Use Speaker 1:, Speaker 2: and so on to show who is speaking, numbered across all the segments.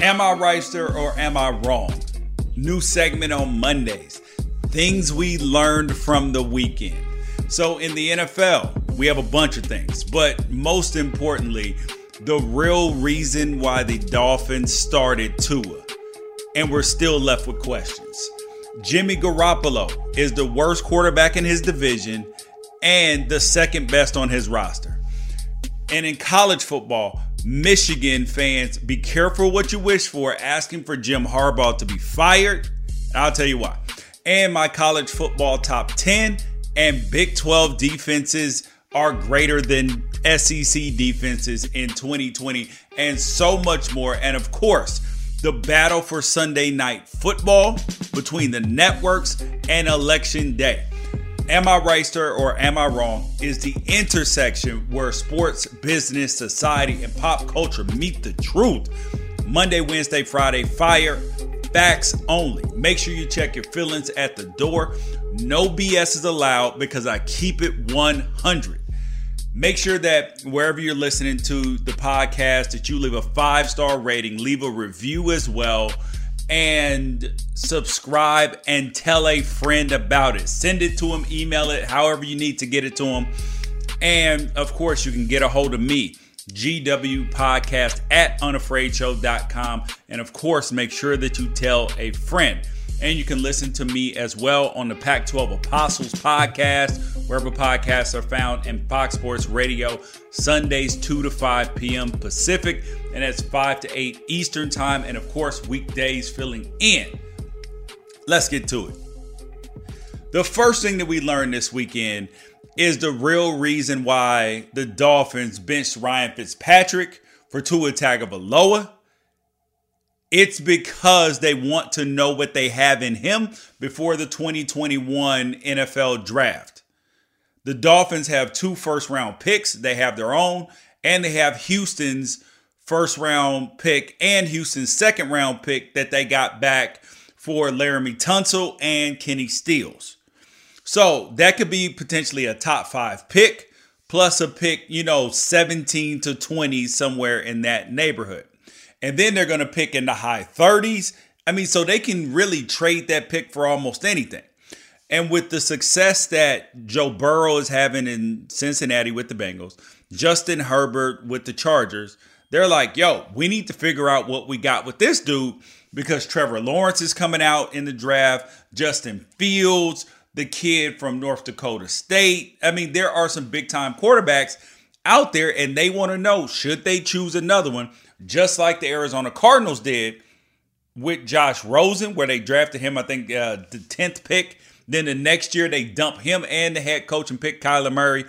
Speaker 1: Am I right, sir, or am I wrong? New segment on Mondays. Things we learned from the weekend. So, in the NFL, we have a bunch of things, but most importantly, the real reason why the Dolphins started Tua. And we're still left with questions. Jimmy Garoppolo is the worst quarterback in his division and the second best on his roster. And in college football, Michigan fans, be careful what you wish for, asking for Jim Harbaugh to be fired. I'll tell you why. And my college football top 10 and Big 12 defenses are greater than SEC defenses in 2020, and so much more. And of course, the battle for Sunday night football between the networks and election day. Am I right, sir, or am I wrong? Is the intersection where sports, business, society, and pop culture meet the truth. Monday, Wednesday, Friday, fire, facts only. Make sure you check your feelings at the door. No BS is allowed because I keep it 100. Make sure that wherever you're listening to the podcast that you leave a five star rating, leave a review as well and subscribe and tell a friend about it. Send it to them, email it, however you need to get it to them. And of course, you can get a hold of me, GW Podcast at unafraidshow.com. And of course, make sure that you tell a friend. And you can listen to me as well on the Pac 12 Apostles podcast, wherever podcasts are found, and Fox Sports Radio, Sundays 2 to 5 p.m. Pacific, and that's 5 to 8 Eastern Time, and of course, weekdays filling in. Let's get to it. The first thing that we learned this weekend is the real reason why the Dolphins benched Ryan Fitzpatrick for Tua Tagovailoa it's because they want to know what they have in him before the 2021 NFL draft. The Dolphins have two first round picks, they have their own, and they have Houston's first round pick and Houston's second round pick that they got back for Laremy Tunsil and Kenny Stills. So that could be potentially a top five pick plus a pick, you know, 17 to 20 somewhere in that neighborhood and then they're going to pick in the high 30s. I mean, so they can really trade that pick for almost anything. And with the success that Joe Burrow is having in Cincinnati with the Bengals, Justin Herbert with the Chargers, they're like, yo, we need to figure out what we got with this dude because Trevor Lawrence is coming out in the draft, Justin Fields, the kid from North Dakota State. I mean, there are some big time quarterbacks out there, and they want to know should they choose another one just like the Arizona Cardinals did with Josh Rosen, where they drafted him, I think, uh, the 10th pick. Then the next year, they dump him and the head coach and pick Kyler Murray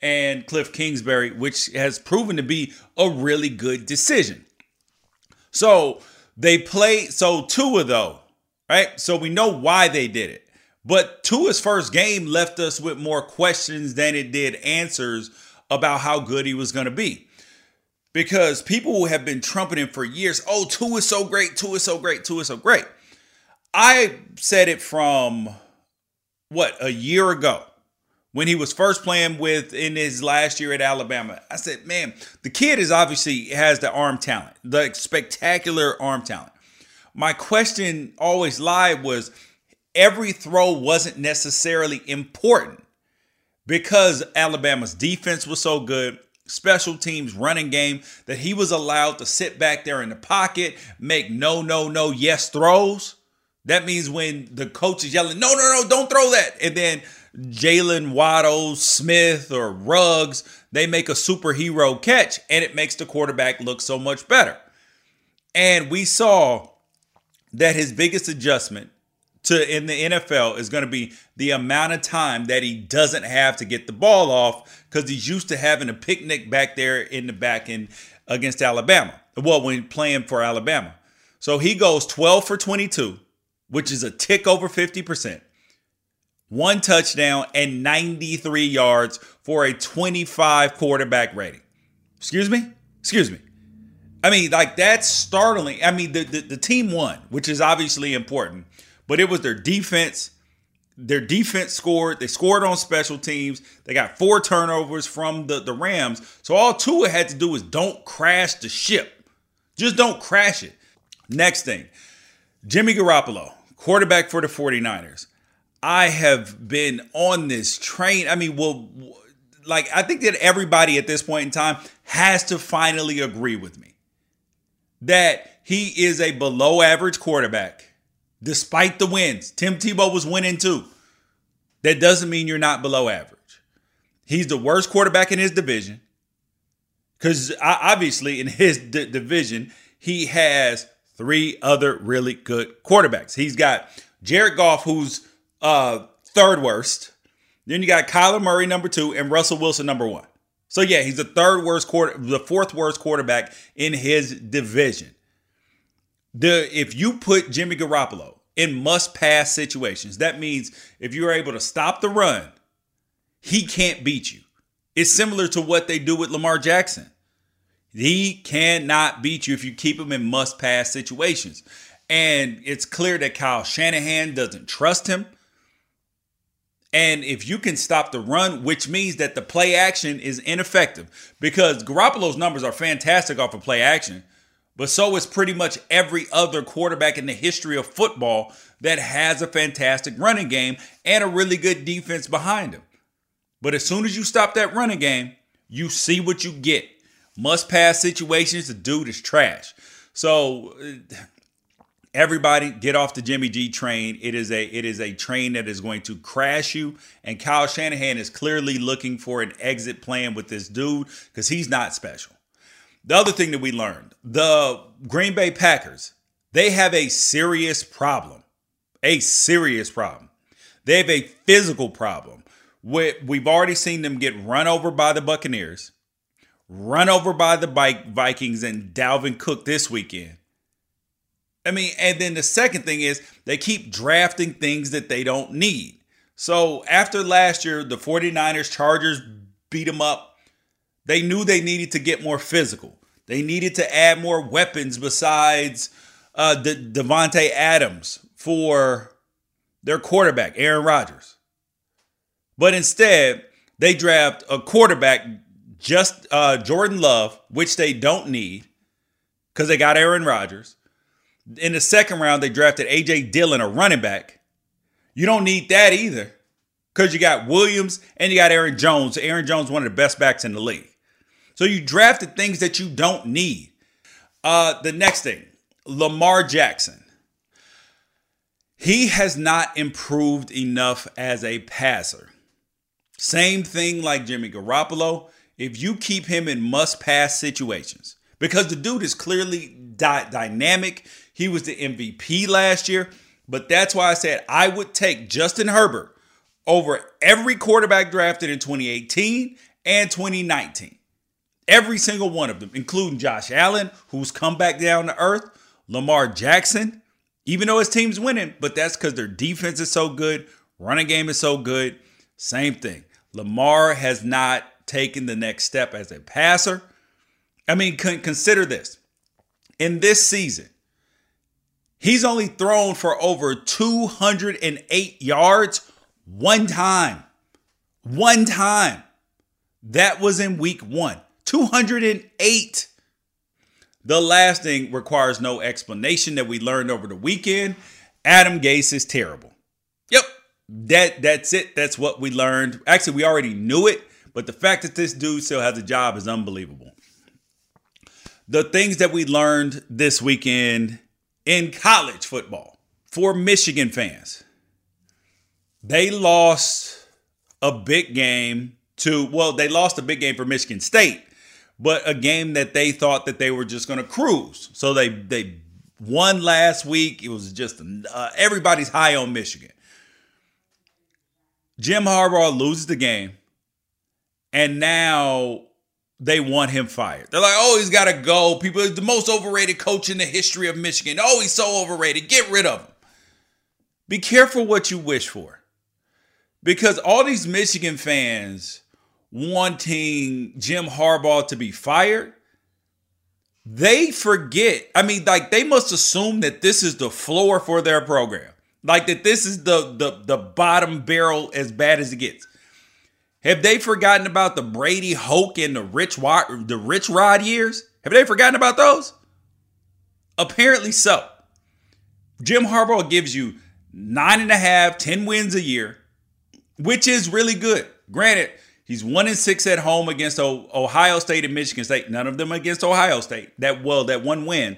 Speaker 1: and Cliff Kingsbury, which has proven to be a really good decision. So they play, so Tua, though, right? So we know why they did it. But Tua's first game left us with more questions than it did answers about how good he was going to be because people have been trumpeting for years. Oh, Tua is so great. Tua is so great. Tua is so great. I said it from what a year ago when he was first playing with in his last year at Alabama. I said, man, the kid is obviously has the arm talent, the spectacular arm talent. My question always lied was every throw wasn't necessarily important because Alabama's defense was so good special teams running game that he was allowed to sit back there in the pocket, make no, no, no, yes throws. That means when the coach is yelling, no, no, no, don't throw that. And then Jaylen Waddle, Smith, or Ruggs, they make a superhero catch and it makes the quarterback look so much better. And we saw that his biggest adjustment to in the NFL is going to be the amount of time that he doesn't have to get the ball off because he's used to having a picnic back there in the back end against Alabama. Well, when playing for Alabama. So he goes 12 for 22, which is a tick over 50%. One touchdown and 93 yards for a 25 quarterback rating. Excuse me? Excuse me. I mean, like that's startling. I mean, the, the, the team won, which is obviously important but it was their defense. Their defense scored. They scored on special teams. They got four turnovers from the, the Rams. So all Tua had to do was don't crash the ship. Just don't crash it. Next thing, Jimmy Garoppolo, quarterback for the 49ers. I have been on this train. I mean, well, like, I think that everybody at this point in time has to finally agree with me that he is a below average quarterback despite the wins. Tim Tebow was winning too. That doesn't mean you're not below average. He's the worst quarterback in his division because obviously in his d- division, he has three other really good quarterbacks. He's got Jared Goff, who's uh, third worst. Then you got Kyler Murray, number two, and Russell Wilson, number one. So yeah, he's the third worst quarter, the fourth worst quarterback in his division. The if you put Jimmy Garoppolo in must pass situations, that means if you're able to stop the run, he can't beat you. It's similar to what they do with Lamar Jackson. He cannot beat you if you keep him in must pass situations. And it's clear that Kyle Shanahan doesn't trust him. And if you can stop the run, which means that the play action is ineffective, because Garoppolo's numbers are fantastic off of play action, but so is pretty much every other quarterback in the history of football that has a fantastic running game and a really good defense behind him. But as soon as you stop that running game, you see what you get. Must pass situations, the dude is trash. So uh, everybody get off the Jimmy G train. It is a it is a train that is going to crash you. And Kyle Shanahan is clearly looking for an exit plan with this dude because he's not special. The other thing that we learned, the Green Bay Packers, they have a serious problem. A serious problem. They have a physical problem. We've already seen them get run over by the Buccaneers, run over by the Vikings and Dalvin Cook this weekend. I mean, and then the second thing is they keep drafting things that they don't need. So after last year, the 49ers, Chargers beat them up. They knew they needed to get more physical. They needed to add more weapons besides uh, De- Davante Adams for their quarterback, Aaron Rodgers. But instead, they draft a quarterback, just uh, Jordan Love, which they don't need because they got Aaron Rodgers. In the second round, they drafted AJ Dillon, a running back. You don't need that either because you got Williams and you got Aaron Jones. Aaron Jones, one of the best backs in the league. So you drafted things that you don't need. Uh, the next thing, Lamar Jackson. He has not improved enough as a passer. Same thing like Jimmy Garoppolo. If you keep him in must pass situations, because the dude is clearly dynamic, he was the MVP last year. But that's why I said I would take Justin Herbert over every quarterback drafted in 2018 and 2019. Every single one of them, including Josh Allen, who's come back down to earth, Lamar Jackson, even though his team's winning, but that's because their defense is so good, running game is so good. Same thing. Lamar has not taken the next step as a passer. I mean, consider this. In this season, he's only thrown for over 208 yards one time. One time. That was in week one. 208. The last thing requires no explanation that we learned over the weekend. Adam Gase is terrible. Yep. That that's it. That's what we learned. Actually, we already knew it, but the fact that this dude still has a job is unbelievable. The things that we learned this weekend in college football for Michigan fans. They lost a big game to well, they lost a big game for Michigan State but a game that they thought that they were just going to cruise. So they they won last week. It was just uh, everybody's high on Michigan. Jim Harbaugh loses the game, and now they want him fired. They're like, "Oh, he's got to go." People, the most overrated coach in the history of Michigan. Oh, he's so overrated. Get rid of him. Be careful what you wish for, because all these Michigan fans wanting Jim Harbaugh to be fired, they forget. I mean, like they must assume that this is the floor for their program. Like that this is the the the bottom barrel as bad as it gets. Have they forgotten about the Brady Hoke and the Rich the Rich Rod years? Have they forgotten about those? Apparently so. Jim Harbaugh gives you nine and a half, ten wins a year, which is really good. Granted, he's one and six at home against Ohio State and Michigan State. None of them against Ohio State. That well, that one win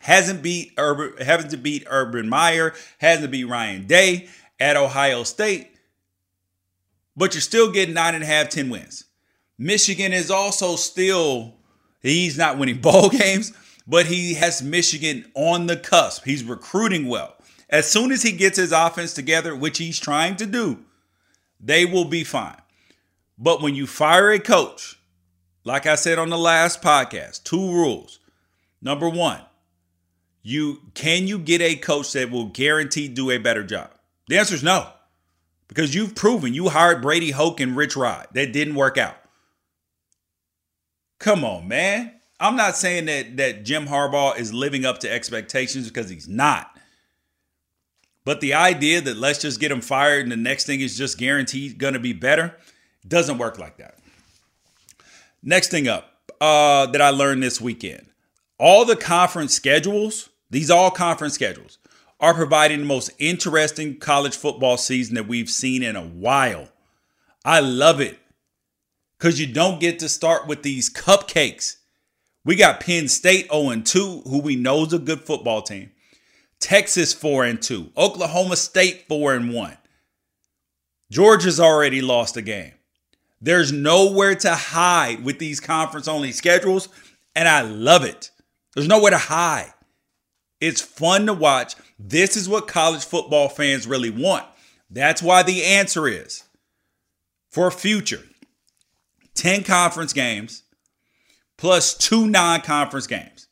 Speaker 1: hasn't beat Urban, hasn't beat Urban Meyer, hasn't beat Ryan Day at Ohio State. But you're still getting nine and a half, ten wins. Michigan is also still he's not winning ball games, but he has Michigan on the cusp. He's recruiting well. As soon as he gets his offense together, which he's trying to do, they will be fine. But when you fire a coach, like I said on the last podcast, two rules. Number one, you can you get a coach that will guarantee do a better job? The answer is no. Because you've proven you hired Brady Hoke and Rich Rod. That didn't work out. Come on, man. I'm not saying that that Jim Harbaugh is living up to expectations because he's not. But the idea that let's just get him fired and the next thing is just guaranteed going to be better doesn't work like that. Next thing up uh, that I learned this weekend all the conference schedules, these all conference schedules, are providing the most interesting college football season that we've seen in a while. I love it because you don't get to start with these cupcakes. We got Penn State 0 2, who we know is a good football team. Texas 4 and 2. Oklahoma State 4 and 1. Georgia's already lost a game. There's nowhere to hide with these conference only schedules, and I love it. There's nowhere to hide. It's fun to watch. This is what college football fans really want. That's why the answer is for future 10 conference games plus two non-conference games.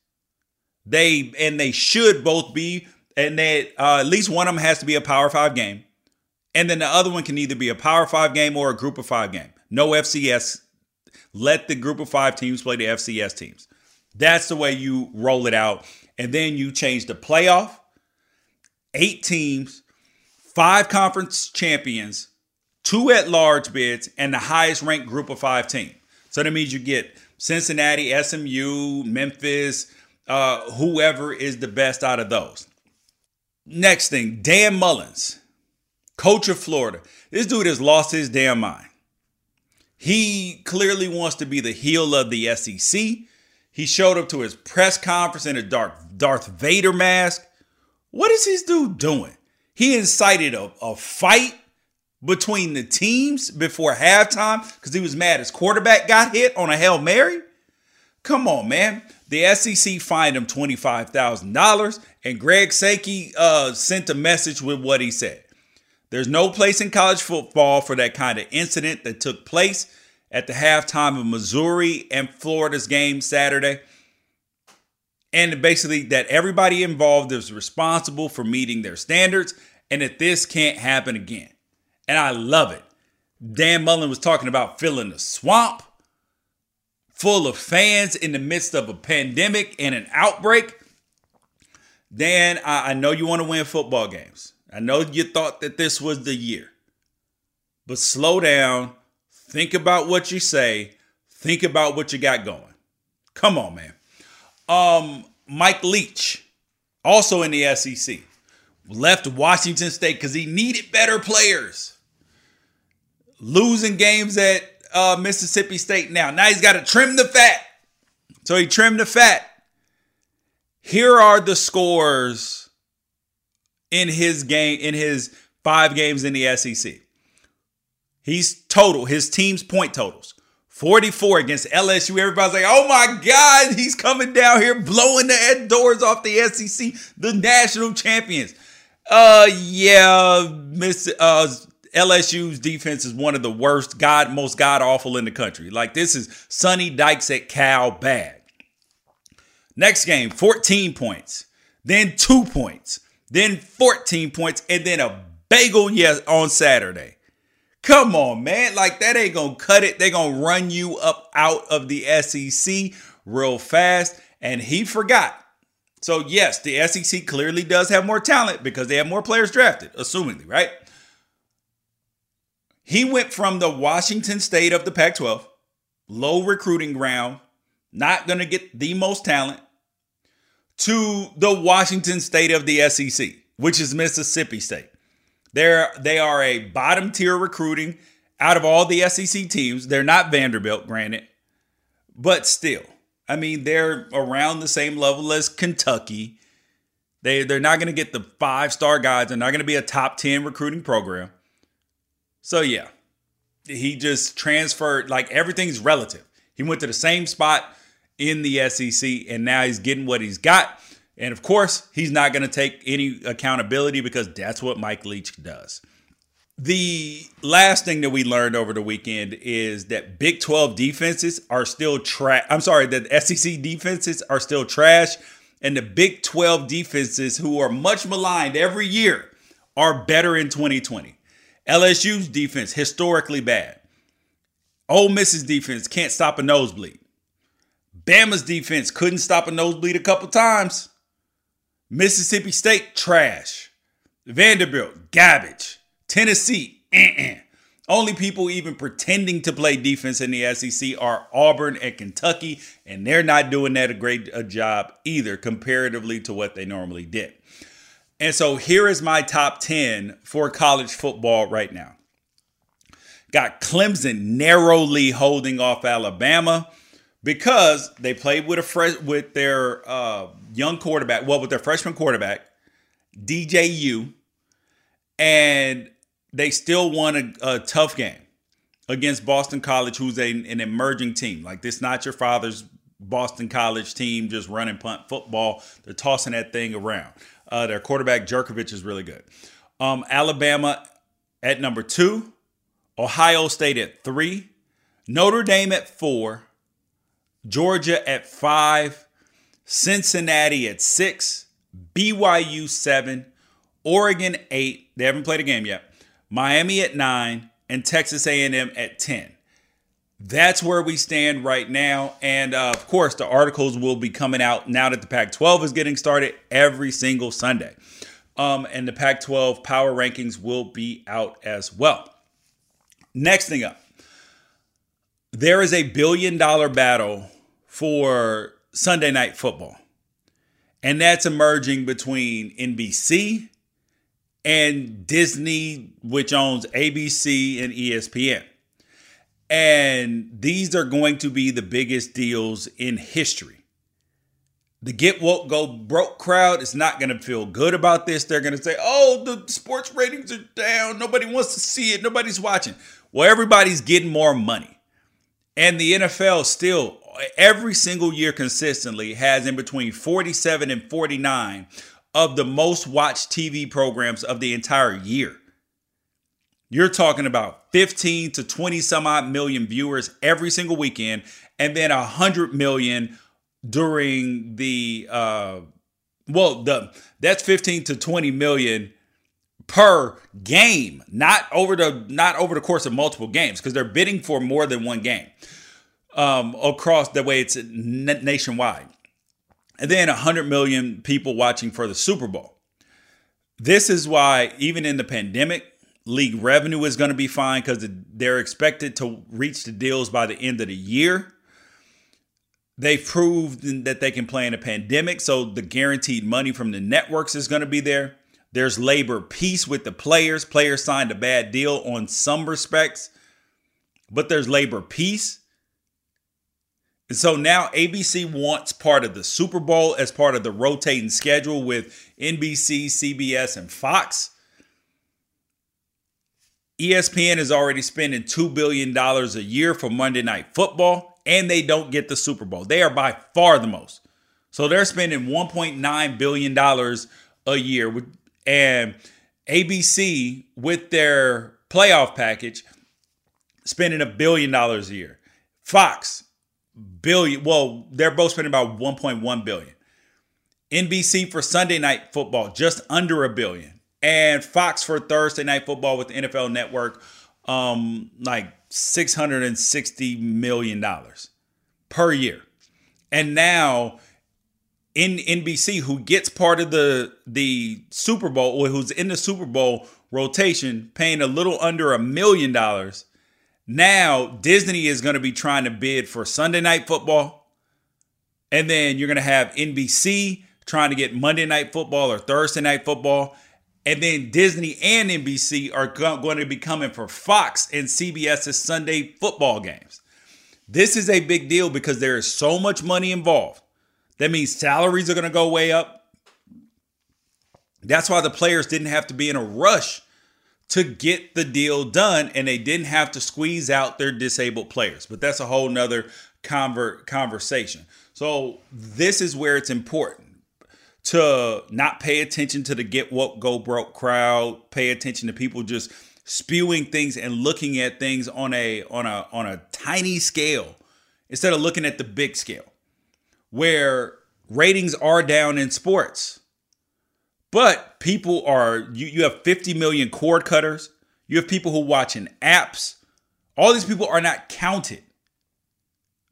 Speaker 1: They and they should both be and that uh, at least one of them has to be a Power Five game, and then the other one can either be a Power Five game or a Group of Five game. No FCS. Let the Group of Five teams play the FCS teams. That's the way you roll it out, and then you change the playoff. Eight teams, five conference champions, two at large bids, and the highest ranked Group of Five team. So that means you get Cincinnati, SMU, Memphis, uh, whoever is the best out of those. Next thing, Dan Mullins, coach of Florida. This dude has lost his damn mind. He clearly wants to be the heel of the SEC. He showed up to his press conference in a dark Darth Vader mask. What is this dude doing? He incited a, a fight between the teams before halftime because he was mad his quarterback got hit on a Hail Mary. Come on, man. The SEC fined him $25,000, and Greg Sankey uh, sent a message with what he said. There's no place in college football for that kind of incident that took place at the halftime of Missouri and Florida's game Saturday. And basically, that everybody involved is responsible for meeting their standards and that this can't happen again. And I love it. Dan Mullen was talking about filling the swamp full of fans in the midst of a pandemic and an outbreak. Dan, I, I know you want to win football games. I know you thought that this was the year. But slow down. Think about what you say. Think about what you got going. Come on, man. Um, Mike Leach, also in the SEC, left Washington State because he needed better players. Losing games at uh, Mississippi State now. Now he's got to trim the fat. So he trimmed the fat. Here are the scores in his game, in his five games in the SEC. He's total, his team's point totals. 44 against LSU. Everybody's like, oh my God, he's coming down here blowing the doors off the SEC, the national champions. Uh yeah, Miss uh LSU's defense is one of the worst, god most god awful in the country. Like this is Sonny Dykes at Cal bad. Next game, 14 points, then two points, then 14 points, and then a bagel yes on Saturday. Come on, man. Like that ain't gonna cut it. They're gonna run you up out of the SEC real fast. And he forgot. So, yes, the SEC clearly does have more talent because they have more players drafted, assumingly, right? He went from the Washington State of the Pac 12, low recruiting ground, not going to get the most talent, to the Washington State of the SEC, which is Mississippi State. They're they are a bottom tier recruiting out of all the SEC teams. They're not Vanderbilt, granted, but still, I mean, they're around the same level as Kentucky. They they're not going to get the five star guys. They're not going to be a top ten recruiting program. So yeah, he just transferred. Like everything's relative. He went to the same spot in the SEC, and now he's getting what he's got. And of course, he's not going to take any accountability because that's what Mike Leach does. The last thing that we learned over the weekend is that Big 12 defenses are still trash. I'm sorry, that SEC defenses are still trash. And the Big 12 defenses, who are much maligned every year, are better in 2020. LSU's defense, historically bad. Ole Miss's defense can't stop a nosebleed. Bama's defense couldn't stop a nosebleed a couple times. Mississippi State, trash. Vanderbilt, garbage. Tennessee, uh-uh. Only people even pretending to play defense in the SEC are Auburn and Kentucky, and they're not doing that a great a job either comparatively to what they normally did. And so here is my top 10 for college football right now. Got Clemson narrowly holding off Alabama because they played with a fresh with their uh, young quarterback, well, with their freshman quarterback, DJU, and they still won a, a tough game against Boston College, who's a, an emerging team. Like this, not your father's Boston College team just running punt football. They're tossing that thing around. Uh, their quarterback Jurkovec is really good. Um, Alabama at number two, Ohio State at three, Notre Dame at four, Georgia at five, Cincinnati at six, BYU seven, Oregon eight. They haven't played a game yet. Miami at nine, and Texas A&M at ten. That's where we stand right now. And uh, of course, the articles will be coming out now that the Pac 12 is getting started every single Sunday. Um, and the Pac 12 power rankings will be out as well. Next thing up there is a billion dollar battle for Sunday night football. And that's emerging between NBC and Disney, which owns ABC and ESPN. And these are going to be the biggest deals in history. The get woke go broke crowd is not going to feel good about this. They're going to say, oh, the sports ratings are down. Nobody wants to see it. Nobody's watching. Well, everybody's getting more money. And the NFL still, every single year consistently, has in between 47 and 49 of the most watched TV programs of the entire year. You're talking about 15 to 20 some odd million viewers every single weekend, and then 100 million during the, uh, well, the that's 15 to 20 million per game, not over the not over the course of multiple games, because they're bidding for more than one game um, across the way it's nationwide and then 100 million people watching for the Super Bowl. This is why, even in the pandemic, league revenue is going to be fine because they're expected to reach the deals by the end of the year. They've proved that they can play in a pandemic, so the guaranteed money from the networks is going to be there. There's labor peace with the players. Players signed a bad deal on some respects, but there's labor peace. And so now ABC wants part of the Super Bowl as part of the rotating schedule with NBC, CBS, and Fox. ESPN is already spending $2 billion a year for Monday Night Football, and they don't get the Super Bowl. They are by far the most. So they're spending $1.9 billion a year. And ABC, with their playoff package, spending a billion dollars a year. Fox, billion. Well, they're both spending about 1.1 billion. NBC for Sunday night football, just under a billion. And Fox for Thursday night football with the NFL network, um, like $660 million per year. And now in NBC, who gets part of the the Super Bowl, or who's in the Super Bowl rotation, paying a little under a million dollars now, Disney is going to be trying to bid for Sunday night football. And then you're going to have NBC trying to get Monday Night Football or Thursday Night Football. And then Disney and NBC are going to be coming for Fox and CBS's Sunday football games. This is a big deal because there is so much money involved. That means salaries are going to go way up. That's why the players didn't have to be in a rush to get the deal done and they didn't have to squeeze out their disabled players. But that's a whole nother convert conversation. So this is where it's important to not pay attention to the get what go broke crowd, pay attention to people just spewing things and looking at things on a on a on a tiny scale instead of looking at the big scale where ratings are down in sports. But people are you you have 50 million cord cutters, you have people who watching apps. All these people are not counted.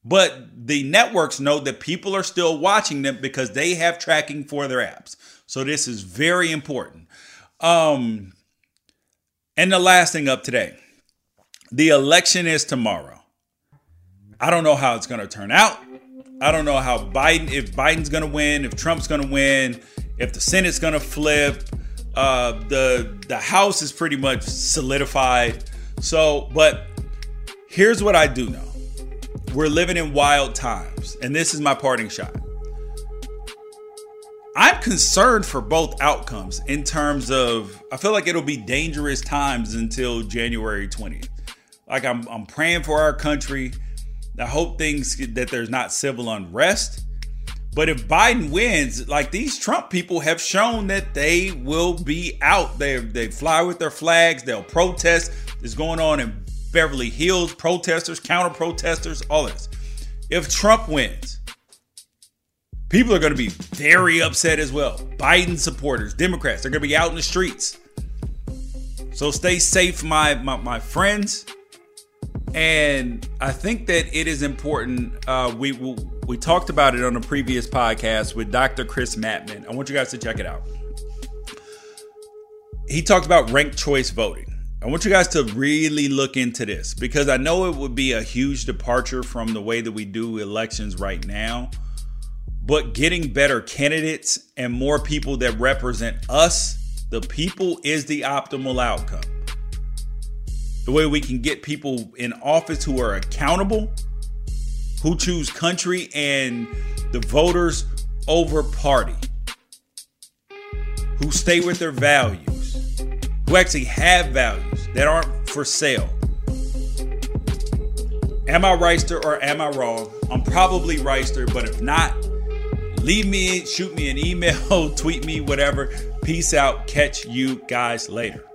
Speaker 1: But the networks know that people are still watching them because they have tracking for their apps. So this is very important. Um, and the last thing up today the election is tomorrow. I don't know how it's going to turn out. I don't know how Biden, if Biden's going to win, if Trump's going to win, if the Senate's going to flip. Uh, the the House is pretty much solidified. So, but here's what I do know we're living in wild times, and this is my parting shot. I'm concerned for both outcomes in terms of I feel like it'll be dangerous times until January 20th. Like I'm I'm praying for our country. I hope things that there's not civil unrest. But if Biden wins, like these Trump people have shown that they will be out there. They fly with their flags, they'll protest. It's going on in Beverly Hills, protesters, counter protesters, all this. If Trump wins, people are going to be very upset as well. Biden supporters, Democrats, they're going to be out in the streets. So stay safe, my, my, my friends. And I think that it is important. Uh, we, we talked about it on a previous podcast with Dr. Chris Matman. I want you guys to check it out. He talked about ranked choice voting. I want you guys to really look into this because I know it would be a huge departure from the way that we do elections right now. But getting better candidates and more people that represent us, the people, is the optimal outcome. The way we can get people in office who are accountable, who choose country and the voters over party, who stay with their values who actually have values that aren't for sale. Am I Reister or am I wrong? I'm probably Reister, but if not, leave me, shoot me an email, tweet me, whatever. Peace out. Catch you guys later.